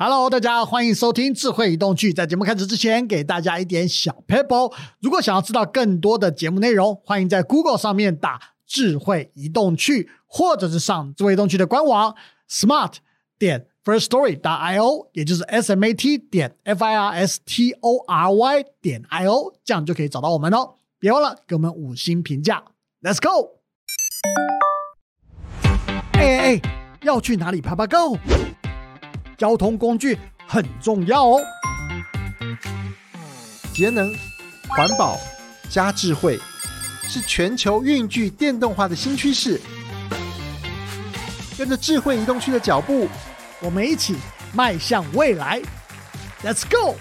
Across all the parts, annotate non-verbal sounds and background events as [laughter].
Hello，大家欢迎收听智慧移动趣。在节目开始之前，给大家一点小 pebble。如果想要知道更多的节目内容，欢迎在 Google 上面打“智慧移动趣”，或者是上智慧移动趣的官网 smart 点 first story 打 i o，也就是 s m a t 点 f i r s t o r y 点 i o，这样就可以找到我们哦。别忘了给我们五星评价。Let's go！哎哎哎，要去哪里爬爬 Go？交通工具很重要哦。节能、环保加智慧，是全球运具电动化的新趋势。跟着智慧移动区的脚步，我们一起迈向未来。Let's go！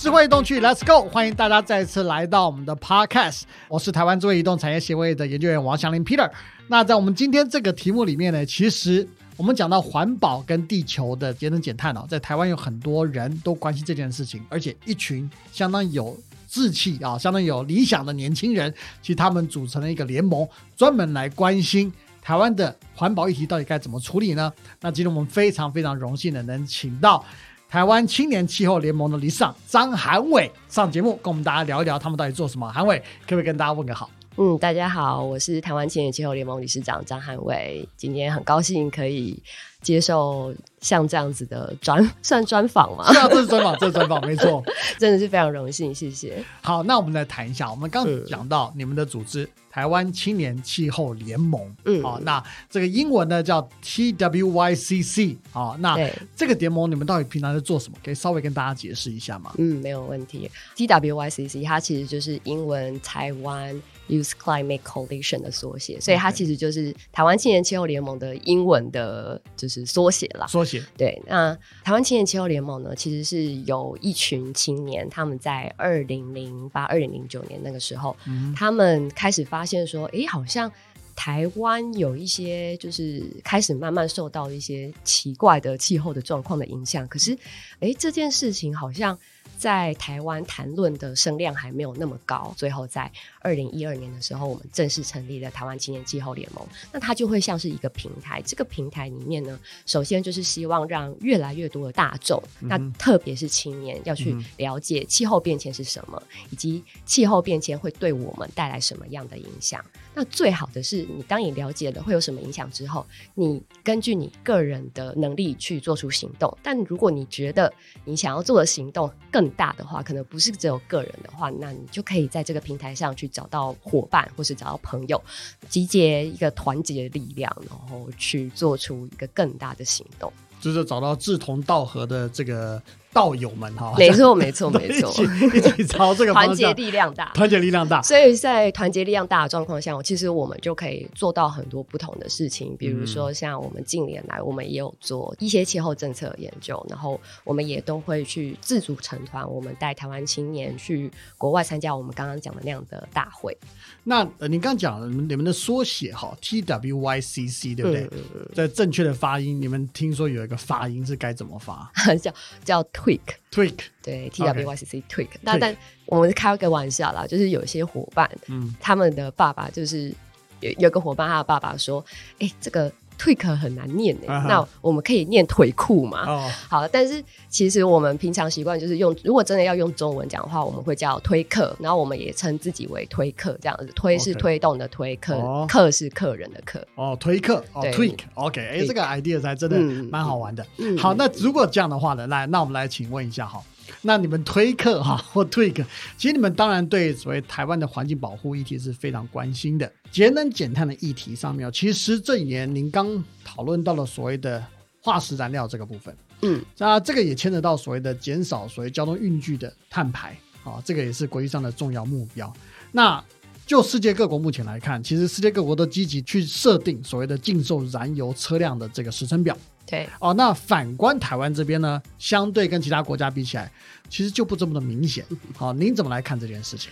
智慧移动区，Let's go！欢迎大家再次来到我们的 Podcast。我是台湾智慧移动产业协会的研究员王祥林 Peter。那在我们今天这个题目里面呢，其实我们讲到环保跟地球的节能减碳哦，在台湾有很多人都关心这件事情，而且一群相当有志气啊、相当有理想的年轻人，其实他们组成了一个联盟，专门来关心台湾的环保议题到底该怎么处理呢？那今天我们非常非常荣幸的能请到台湾青年气候联盟的理事长张韩伟上节目，跟我们大家聊一聊他们到底做什么。韩伟，可不可以跟大家问个好？嗯，大家好，我是台湾青年气候联盟理事长张汉伟，今天很高兴可以接受像这样子的专 [laughs] 算专访吗，是啊，这是专访，这是专访，没错。[laughs] 真的是非常荣幸，谢谢。好，那我们来谈一下，我们刚嗯讲到你们的组织台湾青年气候联盟，嗯好、那这个英文呢叫 TWYCC，好、那这个联盟你们到底平常在做什么？可以稍微跟大家解释一下吗？嗯，没有问题。TWYCC 它其实就是英文台湾 Youth Climate Coalition 的缩写，所以它其实就是台湾青年气候联盟的英文的，就是缩写啦。缩写，对，那台湾青年气候联盟呢，其实是有一群青年，他们在二零零八、二零零九年那个时候，嗯，他们开始发现说，诶，好像台湾有一些就是开始慢慢受到一些奇怪的气候的状况的影响，可是，诶，这件事情好像。在台湾谈论的声量还没有那么高，最后在二零一二年的时候，我们正式成立了台湾青年气候联盟。那它就会像是一个平台，这个平台里面呢，首先就是希望让越来越多的大众，那特别是青年，要去嗯了解气候变迁是什么，以及气候变迁会对我们带来什么样的影响。那最好的是，你当你了解了会有什么影响之后，你根据你个人的能力去做出行动。但如果你觉得你想要做的行动更大的话，可能不是只有个人的话，那你就可以在这个平台上去找到伙伴，或是找到朋友，集结一个团结的力量，然后去做出一个更大的行动。就是找到志同道合的这个道友们哈，没错，没错，[laughs] 没错。一起，朝这个团结，力量大。团结力量大。所以在团结力量大的状况下，其实我们就可以做到很多不同的事情，比如说像我们近年来，我们也有做一些气候政策研究，然后我们也都会去自主成团，我们带台湾青年去国外参加我们刚刚讲的那样的大会，那呃，你刚讲了你们的缩写哈，TWYCC 对不对？在正确的发音，你们听说有一个发音是该怎么发？嗯 [laughs] 叫叫 tweak。？Tweak，对，TWYCC tweak，那但我们开个玩笑啦，就是有些伙伴，嗯，他们的爸爸就是有有个伙伴，他的爸爸说：“哎、这个 tweak 很难念哎、啊哈那我们可以念腿裤嘛？”哦，好，但是其实我们平常习惯就是用，如果真的要用中文讲的话，我们会叫推客，然后我们也称自己为推客这样子。推是推动的推，客哦客是客人的客。哦，推客哦对，tweak，OK，哎，tweak 这个 idea 才真的嗯蛮好玩的。嗯好，那如果这样的话呢，来，那我们来请问一下哈，那你们推客哈 [laughs] 或 tweak，其实你们当然对所谓台湾的环境保护议题是非常关心的，节能减碳的议题上面哦，其实这一年您刚讨论到了所谓的化石燃料这个部分，嗯，那这个也牵扯到所谓的减少所谓交通运具的碳排啊，这个也是国际上的重要目标。那就世界各国目前来看，其实世界各国都积极去设定所谓的禁售燃油车辆的这个时程表。对，哦，那反观台湾这边呢，相对跟其他国家比起来，其实就不这么的明显。好、您怎么来看这件事情？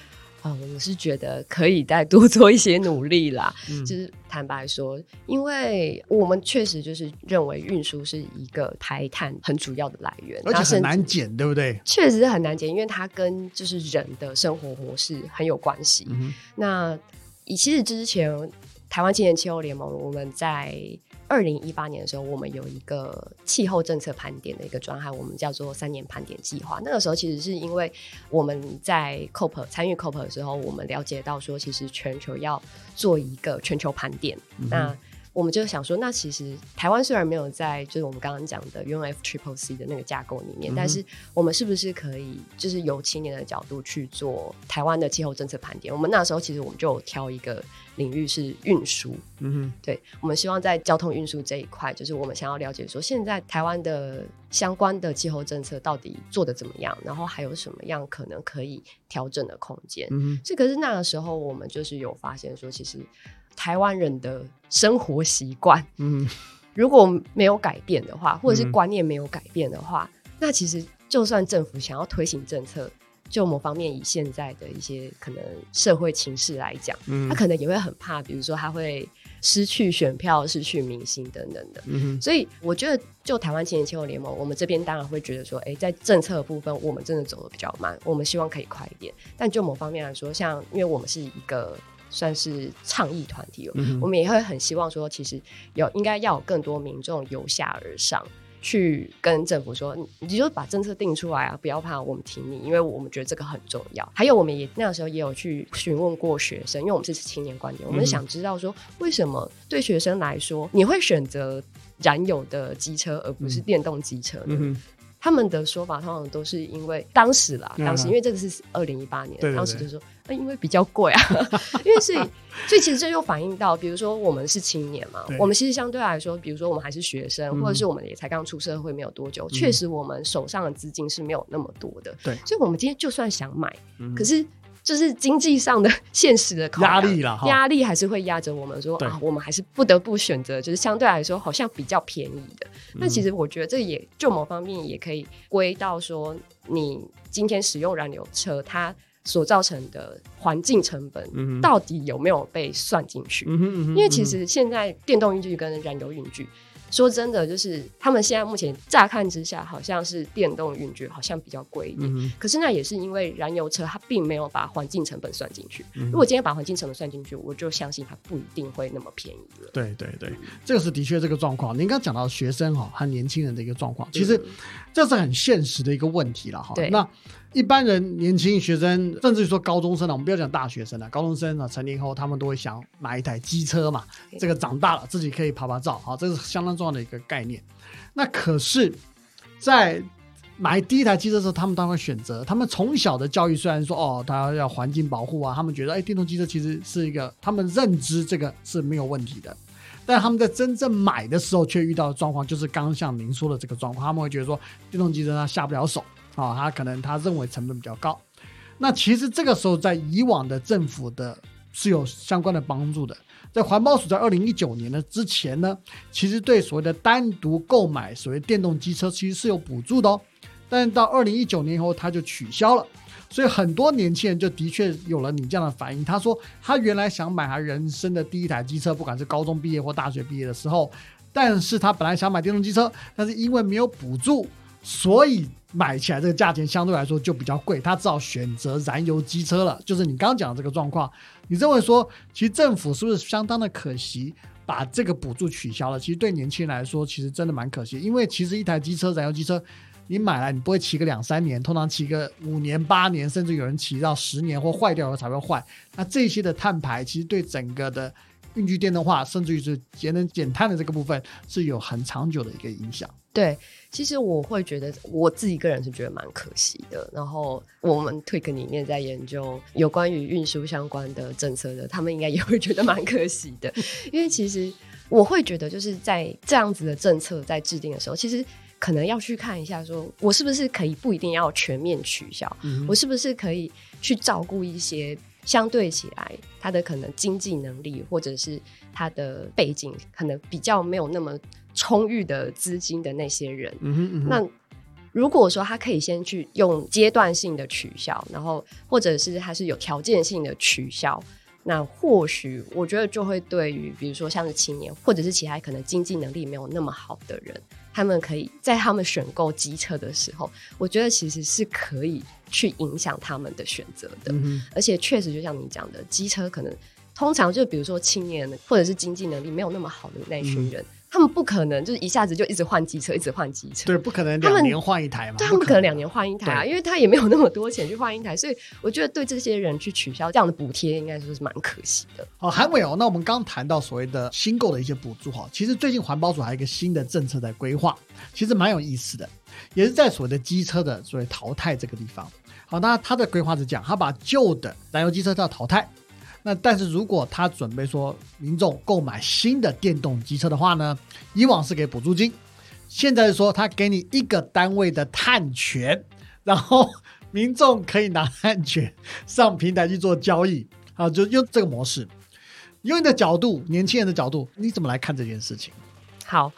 啊、我是觉得可以再多 [laughs] 做一些努力啦。嗯就是坦白说，因为我们确实就是认为运输是一个排碳很主要的来源，而且很难减，对不对？确实是很难减，因为它跟就是人的生活模式很有关系。嗯那以其实之前台湾青年气候联盟，我们在二零一八年的时候，我们有一个气候政策盘点的一个专案，我们叫做三年盘点计划。那个时候其实是因为我们在 COP 参与 COP 的时候，我们了解到说，其实全球要做一个全球盘点，那。我们就想说，那其实台湾虽然没有在就是我们刚刚讲的 UNF Triple C 的那个架构里面，但是我们是不是可以就是由青年的角度去做台湾的气候政策盘点？我们那时候其实我们就有挑一个领域是运输，嗯哼，对，我们希望在交通运输这一块，就是我们想要了解说，现在台湾的相关的气候政策到底做的怎么样，然后还有什么样可能可以调整的空间？嗯，这可是那个时候我们就是有发现说，其实。台湾人的生活习惯，嗯，如果没有改变的话，或者是观念没有改变的话，那其实就算政府想要推行政策，就某方面以现在的一些可能社会情势来讲，嗯，他可能也会很怕，比如说他会失去选票、失去民心等等的。嗯所以我觉得，就台湾青年气候联盟，我们这边当然会觉得说，哎，在政策部分，我们真的走的比较慢，我们希望可以快一点。但就某方面来说，像因为我们是一个。算是倡议团体了，我们也会很希望说，其实有应该要有更多民众由下而上去跟政府说，你就把政策定出来啊，不要怕我们听你，因为我们觉得这个很重要。还有，我们也那个时候也有去询问过学生，因为我们是青年观点，我们想知道说，为什么对学生来说，你会选择燃油的机车而不是电动机车呢？他们的说法通常都是因为当时啦，当时因为这个是二零一八年，当时就说，那因为比较贵啊，[laughs] 因为是，所以其实这又反映到，比如说我们是青年嘛，我们其实相对来说，比如说我们还是学生，或者是我们也才刚出社会没有多久，确实我们手上的资金是没有那么多的，对，所以我们今天就算想买，可是。就是经济上的现实的压力了，压力还是会压着我们。说啊，我们还是不得不选择，就是相对来说好像比较便宜的。那其实我觉得这也就某方面也可以归到说，你今天使用燃油车，它所造成的环境成本到底有没有被算进去？因为其实现在电动运具跟燃油运具。说真的，就是他们现在目前乍看之下，好像是电动运具好像比较贵一点。可是那也是因为燃油车它并没有把环境成本算进去。如果今天把环境成本算进去，我就相信它不一定会那么便宜了。对对对，这个是的确这个状况。您刚讲到学生哈和年轻人的一个状况，其实这是很现实的一个问题了哈。那。一般人、年轻学生，甚至于说高中生了，我们不要讲大学生了，高中生啊，成年后他们都会想买一台机车嘛。这个长大了自己可以拍拍照，好，这是相当重要的一个概念。那可是，在买第一台机车的时候，他们当然会选择。他们从小的教育虽然说哦，他要环境保护啊，他们觉得哎，电动机车其实是一个他们认知这个是没有问题的。但他们在真正买的时候，却遇到的状况就是刚刚像您说的这个状况，他们会觉得说电动机车他下不了手。啊，他可能他认为成本比较高，那其实这个时候在以往的政府的是有相关的帮助的，在环保署在二零一九年的之前呢，其实对所谓的单独购买所谓电动机车其实是有补助的哦，但是到二零一九年以后他就取消了，所以很多年轻人就的确有了你这样的反应，他说他原来想买他人生的第一台机车，不管是高中毕业或大学毕业的时候，但是他本来想买电动机车，但是因为没有补助。所以买起来这个价钱相对来说就比较贵，他只好选择燃油机车了。就是你刚刚讲的这个状况，你认为说，其实政府是不是相当的可惜，把这个补助取消了？其实对年轻人来说，其实真的蛮可惜，因为其实一台机车，燃油机车，你买来你不会骑个两三年，通常骑个五年、八年，甚至有人骑到十年或坏掉了才会坏。那这些的碳排，其实对整个的运具电动化，甚至于是节能减碳的这个部分，是有很长久的一个影响。对。其实我会觉得，我自己个人是觉得蛮可惜的。然后我们 Tweak 里面在研究有关于运输相关的政策的，他们应该也会觉得蛮可惜的。因为其实我会觉得，就是在这样子的政策在制定的时候，其实可能要去看一下，说我是不是可以不一定要全面取消，我是不是可以去照顾一些相对起来他的可能经济能力或者是他的背景可能比较没有那么。充裕的资金的那些人，那如果说他可以先去用阶段性的取消，然后或者是他是有条件性的取消，那或许我觉得就会对于比如说像是青年或者是其他可能经济能力没有那么好的人，他们可以在他们选购机车的时候，我觉得其实是可以去影响他们的选择的。而且确实就像你讲的，机车可能通常就比如说青年或者是经济能力没有那么好的那群人。他们不可能就是一下子就一直换机车，一直换机车。对，不可能两年换一台嘛，对他们不可能两年换一台啊，因为他也没有那么多钱去换一台，所以我觉得对这些人去取消这样的补贴，应该说是蛮可惜的。好，韩伟哦，那我们刚谈到所谓的新购的一些补助哈，其实最近环保署还有一个新的政策在规划，其实蛮有意思的，也是在所谓的机车的所谓淘汰这个地方。好，那它的规划是这样，它把旧的燃油机车要淘汰，那但是如果他准备说民众购买新的电动机车的话呢，以往是给补助金，现在是说他给你一个单位的碳权，然后民众可以拿碳权上平台去做交易，啊，就用这个模式。用你的角度，年轻人的角度，你怎么来看这件事情？好。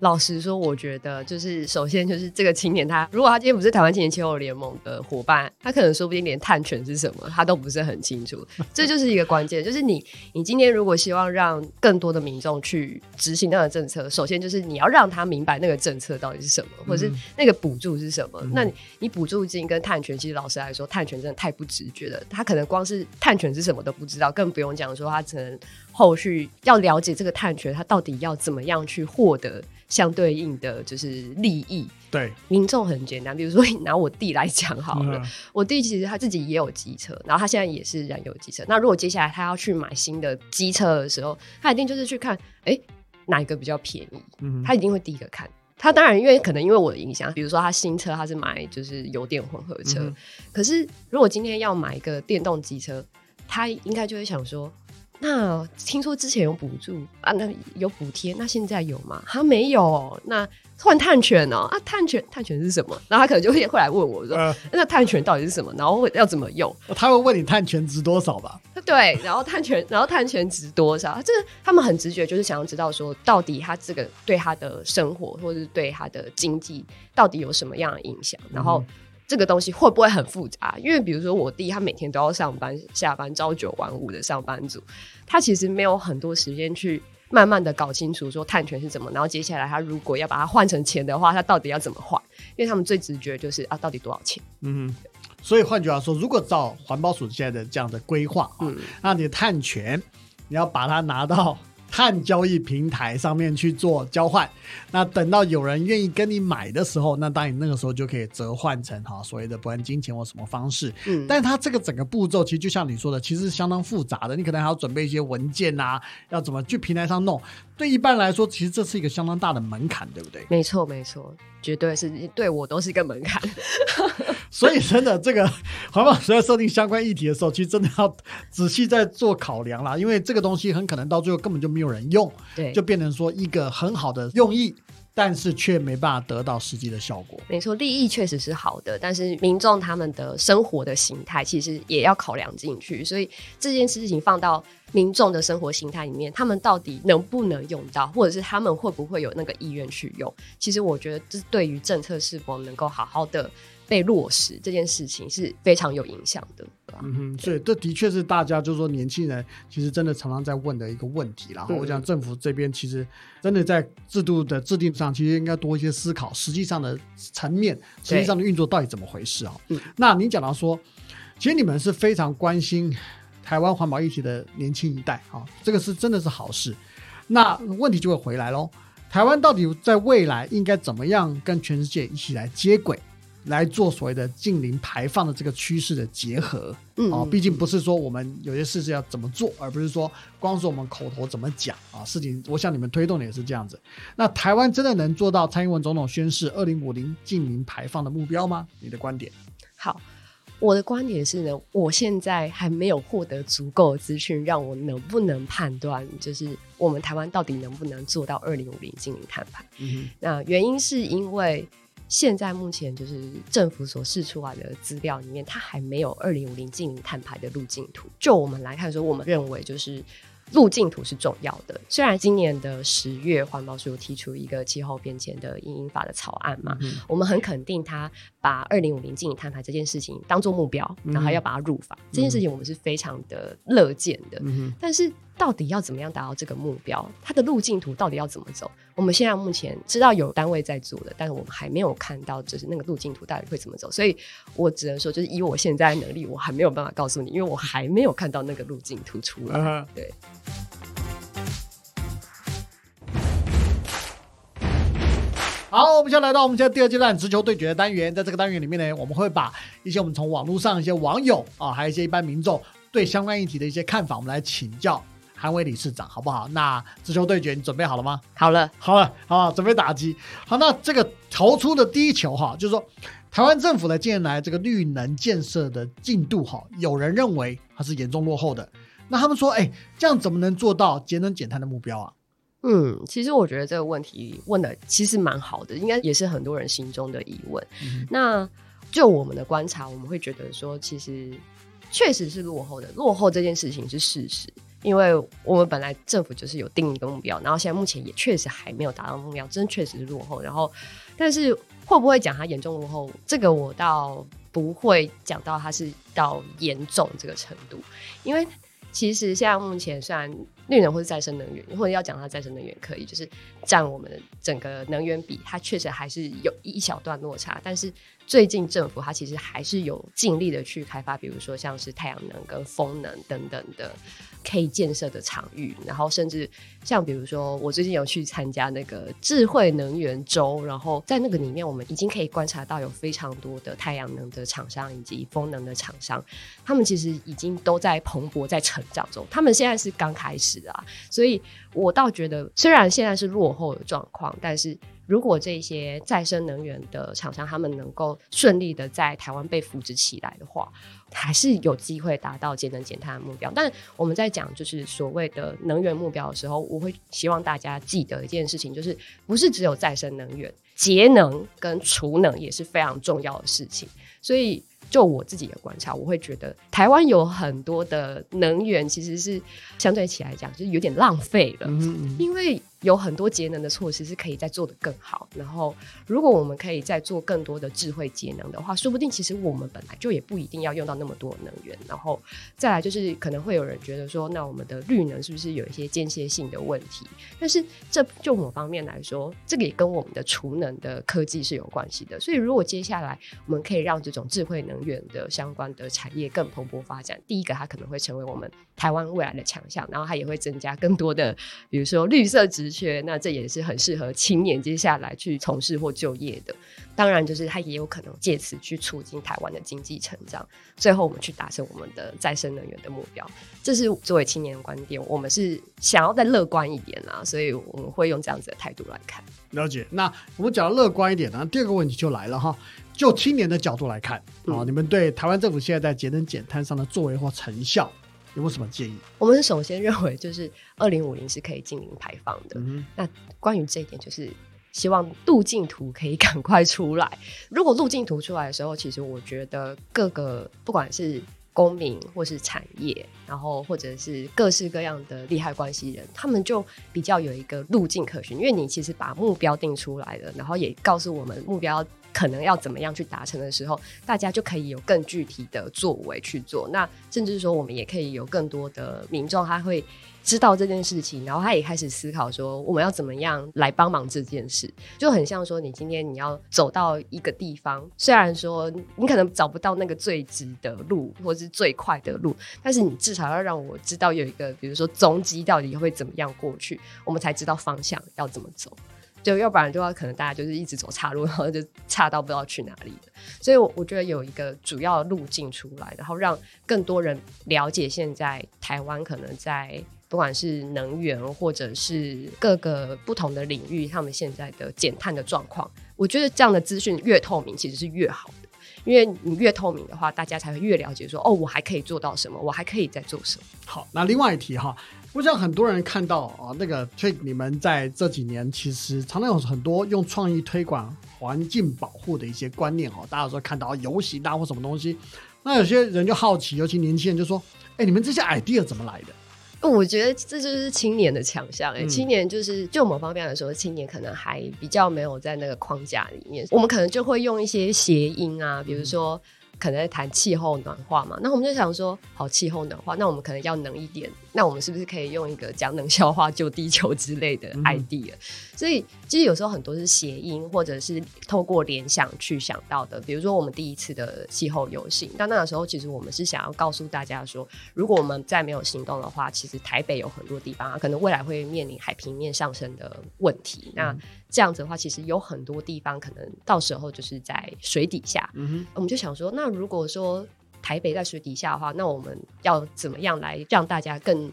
老实说，我觉得就是首先就是这个青年他，如果他今天不是台湾青年气候联盟的伙伴，他可能说不定连碳权是什么他都不是很清楚。这就是一个关键，就是你你今天如果希望让更多的民众去执行那个政策，首先就是你要让他明白那个政策到底是什么，或者是那个补助是什么。那你你补助金跟碳权，其实老实来说，碳权真的太不直觉了。他可能光是碳权是什么都不知道，更不用讲说他可能后续要了解这个探权，他到底要怎么样去获得。相对应的就是利益，对民众很简单。比如说，你拿我弟来讲好了，嗯我弟其实他自己也有机车，然后他现在也是燃油机车。那如果接下来他要去买新的机车的时候，他一定就是去看，哎，哪一个比较便宜，嗯他一定会第一个看。他当然，因为可能因为我的影响，比如说他新车他是买就是油电混合车，嗯可是如果今天要买一个电动机车，他应该就会想说。那听说之前有补助啊，那有补贴，那现在有吗？他没有。那换碳权哦，啊，碳权碳权是什么？然后他可能就会会来问我说，呃，那碳权到底是什么？然后要怎么用？他会问你碳权值多少吧？对，然后碳权，然后碳权值多少？这个他们很直觉，就是想要知道说，到底他这个对他的生活或者是对他的经济到底有什么样的影响？然后这个东西会不会很复杂？因为比如说我弟，他每天都要上班、下班，朝九晚五的上班族，他其实没有很多时间去。慢慢的搞清楚说碳权是怎么，然后接下来他如果要把它换成钱的话，他到底要怎么换？因为他们最直觉就是啊，到底多少钱？嗯，所以换句话说，如果照环保署现在的这样的规划啊，嗯那你的碳权你要把它拿到碳交易平台上面去做交换，那等到有人愿意跟你买的时候，那当然你那个时候就可以折换成哈所谓的不按金钱或什么方式。嗯，但是它这个整个步骤其实就像你说的，其实是相当复杂的，你可能还要准备一些文件啊，要怎么去平台上弄。对一般来说，其实这是一个相当大的门槛，对不对？没错没错，绝对是对我都是一个门槛。所以真的，这个环保署在设定相关议题的时候，其实真的要仔细在做考量啦，因为这个东西很可能到最后根本就没有人用，对，就变成说一个很好的用意，但是却没办法得到实际的效果。没错，利益确实是好的，但是民众他们的生活的形态其实也要考量进去，所以这件事情放到民众的生活形态里面，他们到底能不能用到，或者是他们会不会有那个意愿去用？其实我觉得这对于政策是否能够好好的被落实这件事情是非常有影响的。嗯哼，所以这的确是大家就是说年轻人其实真的常常在问的一个问题啦。然后嗯我想政府这边其实真的在制度的制定上，其实应该多一些思考，实际上的层面，实际上的运作到底怎么回事啊？嗯那你讲到说，其实你们是非常关心台湾环保议题的年轻一代啊，这个是真的是好事。那问题就会回来喽，台湾到底在未来应该怎么样跟全世界一起来接轨？来做所谓的近零排放的这个趋势的结合，嗯哦，毕竟不是说我们有些事是要怎么做，而不是说光是我们口头怎么讲啊。事情，我想你们推动的也是这样子。那台湾真的能做到蔡英文总统宣誓二零五零近零排放的目标吗？你的观点？好，我的观点是呢，我现在还没有获得足够的资讯，让我能不能判断，就是我们台湾到底能不能做到二零五零近零碳排。嗯那原因是因为现在目前就是政府所释出来的资料里面，它还没有二零五零近零碳排的路径图。就我们来看说，我们认为就是。路径图是重要的。虽然今年的十月，环保署提出一个气候变迁的应应法的草案嘛，嗯我们很肯定他把二零五零净零碳排这件事情当做目标，嗯然后要把它入法。这件事情我们是非常的乐见的。嗯但是到底要怎么样达到这个目标？它的路径图到底要怎么走？我们现在目前知道有单位在做的，但是我们还没有看到就是那个路径图到底会怎么走。所以我只能说，就是以我现在的能力，我还没有办法告诉你，因为我还没有看到那个路径图出来。啊对。好，我们现在来到我们现在第二阶段直球对决的单元，在这个单元里面呢，我们会把一些我们从网络上一些网友啊，还有一些一般民众对相关议题的一些看法，我们来请教韩伟理事长，好不好？那直球对决，你准备好了吗？好了，好了，好，准备打击。好，那这个投出的第一球哈，就是说台湾政府的近年来这个绿能建设的进度哈，有人认为它是严重落后的。那他们说，哎，这样怎么能做到节能减碳的目标啊？嗯，其实我觉得这个问题问的其实蛮好的，应该也是很多人心中的疑问。那就我们的观察，我们会觉得说，其实确实是落后的，落后这件事情是事实。因为我们本来政府就是有定一个目标，然后现在目前也确实还没有达到目标，真确实是落后。然后，但是会不会讲它严重落后？这个我倒不会讲到它是到严重这个程度，因为其实现在目前虽然绿能或者再生能源，或者要讲它再生能源可以，就是占我们整个能源比，它确实还是有一小段落差，但是。最近政府它其实还是有尽力的去开发，比如说像是太阳能跟风能等等的可以建设的场域，然后甚至像比如说我最近有去参加那个智慧能源周，然后在那个里面我们已经可以观察到有非常多的太阳能的厂商以及风能的厂商，他们其实已经都在蓬勃在成长中，他们现在是刚开始啊，所以我倒觉得虽然现在是落后的状况，但是。如果这些再生能源的厂商他们能够顺利的在台湾被扶植起来的话，还是有机会达到节能减碳的目标。但我们在讲就是所谓的能源目标的时候，我会希望大家记得一件事情，就是不是只有再生能源，节能跟储能也是非常重要的事情。所以。就我自己的观察，我会觉得台湾有很多的能源其实是相对起来讲，就是有点浪费了，因为有很多节能的措施是可以再做得更好。然后，如果我们可以再做更多的智慧节能的话，说不定其实我们本来就也不一定要用到那么多能源。然后再来就是可能会有人觉得说，那我们的绿能是不是有一些间歇性的问题？但是这就某方面来说，这个也跟我们的储能的科技是有关系的。所以如果接下来我们可以让这种智慧能源的相关的产业更蓬勃发展。第一个，它可能会成为我们台湾未来的强项，然后它也会增加更多的，比如说绿色职缺，那这也是很适合青年接下来去从事或就业的。当然，就是它也有可能借此去促进台湾的经济成长。最后，我们去达成我们的再生能源的目标。这是作为青年的观点，我们是想要再乐观一点啦，所以我们会用这样子的态度来看。了解。那我们讲乐观一点呢，第二个问题就来了哈。就青年的角度来看，啊，你们对台湾政府现在在节能减碳上的作为或成效有没有什么建议？我们首先认为，就是二零五零是可以净零排放的。那关于这一点，就是希望路径图可以赶快出来。如果路径图出来的时候，其实我觉得各个不管是公民或是产业，然后或者是各式各样的利害关系人，他们就比较有一个路径可循。因为你其实把目标定出来了，然后也告诉我们目标。可能要怎么样去达成的时候，大家就可以有更具体的作为去做。那甚至说，我们也可以有更多的民众，他会知道这件事情，然后他也开始思考说，我们要怎么样来帮忙这件事。就很像说，你今天你要走到一个地方，虽然说你可能找不到那个最直的路，或是最快的路，但是你至少要让我知道有一个，比如说踪迹到底会怎么样过去，我们才知道方向要怎么走。就要不然就要可能大家就是一直走岔路，然后就岔到不知道去哪里所以，我我觉得有一个主要路径出来，然后让更多人了解现在台湾可能在不管是能源或者是各个不同的领域，他们现在的减碳的状况。我觉得这样的资讯越透明，其实是越好的，因为你越透明的话，大家才会越了解说，哦，我还可以做到什么，我还可以再做什么。好，那另外一题哈。我想很多人看到啊，那个，所以你们在这几年其实常常有很多用创意推广环境保护的一些观念哦。大家说看到游行啊或什么东西，那有些人就好奇，尤其年轻人就说：“哎，你们这些 idea 怎么来的？”我觉得这就是青年的强项哎，青年就是就某方面来说，青年可能还比较没有在那个框架里面，我们可能就会用一些谐音啊，比如说。可能在谈气候暖化嘛，那我们就想说，好，气候暖化，那我们可能要能一点，那我们是不是可以用一个讲冷笑话救地球之类的 idea？所以其实有时候很多是谐音，或者是透过联想去想到的。比如说我们第一次的气候游行，但那个时候其实我们是想要告诉大家说，如果我们再没有行动的话，其实台北有很多地方啊，可能未来会面临海平面上升的问题。那这样子的话，其实有很多地方可能到时候就是在水底下。嗯我们就想说，那如果说台北在水底下的话，那我们要怎么样来让大家更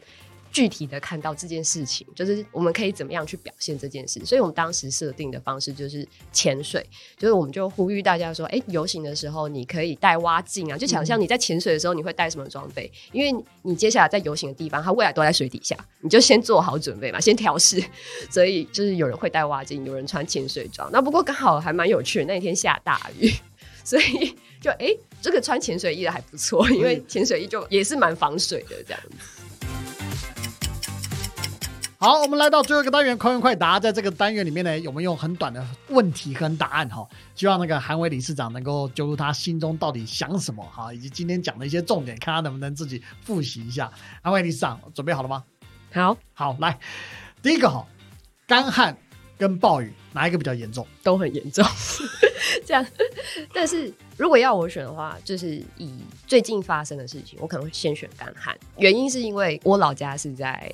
具体的看到这件事情？就是我们可以怎么样去表现这件事？所以我们当时设定的方式就是潜水，就是我们就呼吁大家说，哎，游行的时候你可以带蛙镜啊，就想象你在潜水的时候你会带什么装备，因为你接下来在游行的地方，它未来都在水底下，你就先做好准备嘛，先调试。[laughs] 所以就是有人会带蛙镜，有人穿潜水装。那不过刚好还蛮有趣的，那天下大雨，[laughs] 所以就哎、诶这个穿潜水衣的还不错，因为潜水衣就也是蛮防水的这样子。好，我们来到最后一个单元，快问快答。在这个单元里面呢，我们用很短的问题跟答案哈，希望那个韩伟理事长能够揪出他心中到底想什么哈，以及今天讲的一些重点，看他能不能自己复习一下。韩伟理事长准备好了吗？好，好，来，第一个哈，干旱跟暴雨哪一个比较严重？都很严重，[laughs] 这样。但是如果要我选的话，就是以最近发生的事情，我可能会先选干旱。原因是因为我老家是在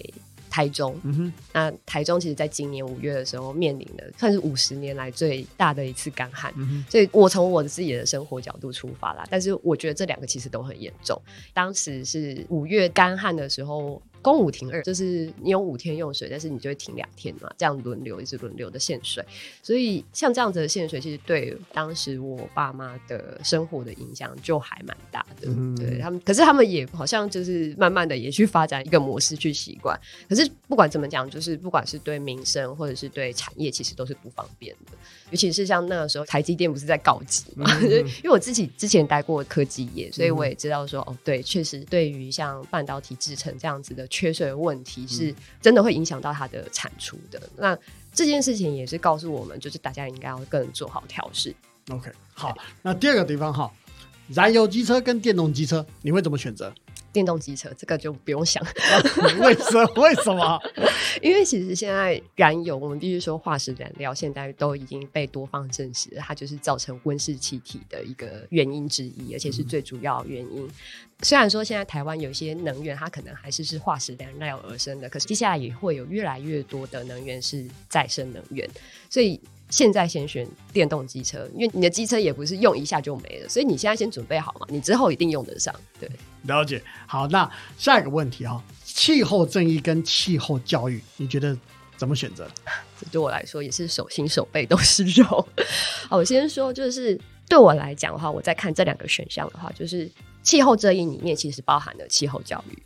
台中，嗯哼，那台中其实在今年五月的时候面临的算是五十年来最大的一次干旱。所以我从我自己的生活角度出发啦，但是我觉得这两个其实都很严重。当时是五月干旱的时候，公五停二，就是你有五天用水，但是你就会停两天嘛，这样轮流一直轮流的限水。所以像这样子的限水，其实对当时我爸妈的生活的影响就还蛮大的。嗯对他们，可是他们也好像就是慢慢的也去发展一个模式去习惯。可是不管怎么讲，就是不管是对民生或者是对产业，其实都是不方便的。尤其是像那个时候，台积电不是在告急嘛？嗯 [laughs] 因为我自己之前待过科技业，所以我也知道说，哦，对，确实对于像半导体制成这样子的缺水的问题，是真的会影响到它的产出的。那这件事情也是告诉我们，就是大家应该要更做好调试。OK，好，那第二个地方哈，燃油机车跟电动机车，你会怎么选择？电动机车这个就不用想，[laughs] 为什么？[laughs] 为什么？[laughs] 因为其实现在燃油，我们必须说化石燃料，现在都已经被多方证实，它就是造成温室气体的一个原因之一，而且是最主要原因。虽然说现在台湾有一些能源，它可能还是是化石燃料而生的，可是接下来也会有越来越多的能源是再生能源，所以。现在先选电动机车，因为你的机车也不是用一下就没了，所以你现在先准备好嘛，你之后一定用得上。对，了解。好，那下一个问题哈，气候正义跟气候教育，你觉得怎么选择？这 [laughs] 对我来说也是手心手背都是肉。[laughs] 好，我先说，就是对我来讲的话，我在看这两个选项的话，就是气候正义里面其实包含了气候教育。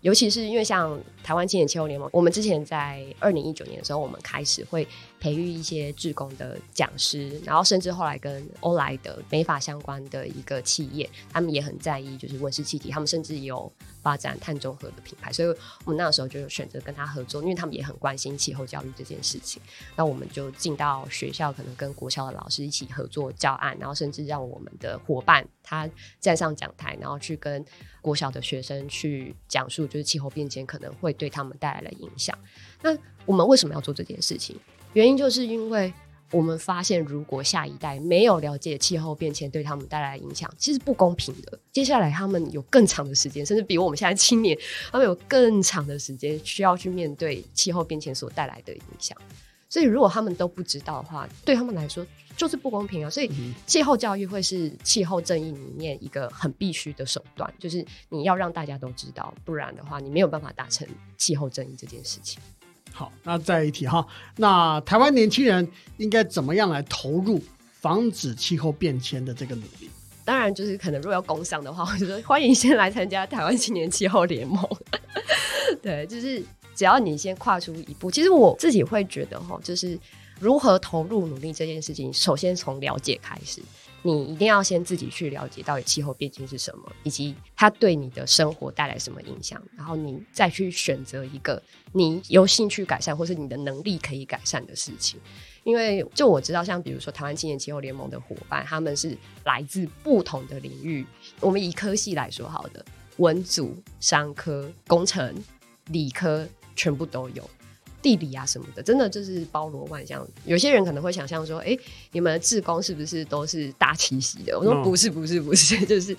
尤其是因为像台湾青年气候联盟，我们之前在二零一九年的时候，我们开始会培育一些志工的讲师，然后甚至后来跟欧莱德美法相关的一个企业，他们也很在意就是温室气体，他们甚至有发展碳中和的品牌，所以我们那时候就选择跟他合作，因为他们也很关心气候教育这件事情。那我们就进到学校，可能跟国校的老师一起合作教案，然后甚至让我们的伙伴他站上讲台，然后去跟国小的学生去讲述，就是气候变迁可能会对他们带来的影响。那我们为什么要做这件事情？原因就是因为我们发现，如果下一代没有了解气候变迁对他们带来的影响，其实不公平的。接下来他们有更长的时间，甚至比我们现在青年，他们有更长的时间需要去面对气候变迁所带来的影响。所以，如果他们都不知道的话，对他们来说就是不公平啊。所以，气候教育会是气候正义里面一个很必须的手段，就是你要让大家都知道，不然的话，你没有办法达成气候正义这件事情。好，那再一题哈，那台湾年轻人应该怎么样来投入防止气候变迁的这个努力？当然，就是可能如果要工商的话，我就说欢迎先来参加台湾青年气候联盟。[laughs] 对，就是只要你先跨出一步，其实我自己会觉得哈，就是如何投入努力这件事情，首先从了解开始。你一定要先自己去了解到底气候变迁是什么，以及它对你的生活带来什么影响，然后你再去选择一个你有兴趣改善或是你的能力可以改善的事情。因为就我知道，像比如说台湾青年气候联盟的伙伴，他们是来自不同的领域。我们以科系来说好的，文组、商科、工程、理科全部都有。地理啊什么的，真的就是包罗万象。有些人可能会想象说，哎、你们的志工是不是都是大七夕的？我说嗯不是，不是，不是，[laughs] 就是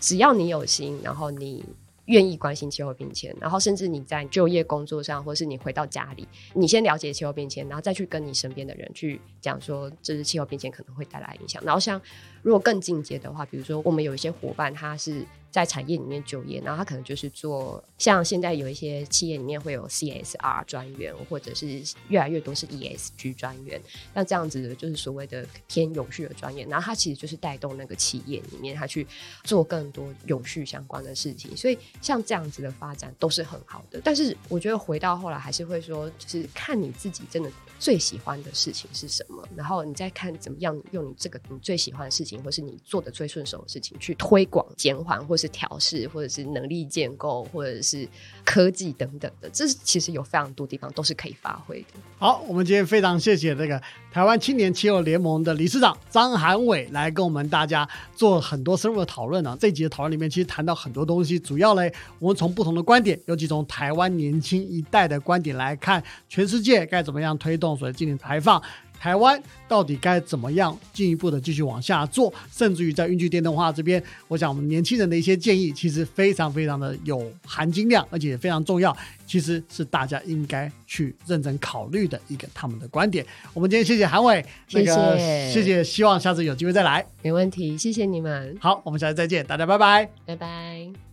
只要你有心，然后你愿意关心气候变迁，然后甚至你在就业工作上，或是你回到家里，你先了解气候变迁，然后再去跟你身边的人去讲说，这是气候变迁可能会带来影响。然后像如果更进阶的话，比如说我们有一些伙伴，他是在产业里面就业，然后他可能就是做像现在有一些企业里面会有 CSR 专员，或者是越来越多是 ESG 专员，那这样子的就是所谓的偏永续的专业，然后他其实就是带动那个企业里面他去做更多永续相关的事情，所以。像这样子的发展都是很好的，但是我觉得回到后来还是会说，就是看你自己真的最喜欢的事情是什么，然后你再看怎么样用你这个你最喜欢的事情，或是你做的最顺手的事情去推广、减缓，或是调试，或者是能力建构，或者是科技等等的，这是其实有非常多地方都是可以发挥的。好，我们今天非常谢谢这个台湾青年气候联盟的理事长张涵伟来跟我们大家做很多深入的讨论呢。这集的讨论里面，其实谈到很多东西，主要呢。我们从不同的观点，尤其从台湾年轻一代的观点来看，全世界该怎么样推动所谓净零排放？台湾到底该怎么样进一步的继续往下做？甚至于在运具电动化这边，我想我们年轻人的一些建议，其实非常非常的有含金量，而且也非常重要，其实是大家应该去认真考虑的一个他们的观点。我们今天谢谢韩伟，谢谢谢谢，希望下次有机会再来，没问题，谢谢你们。好，我们下次再见，大家拜拜，拜拜。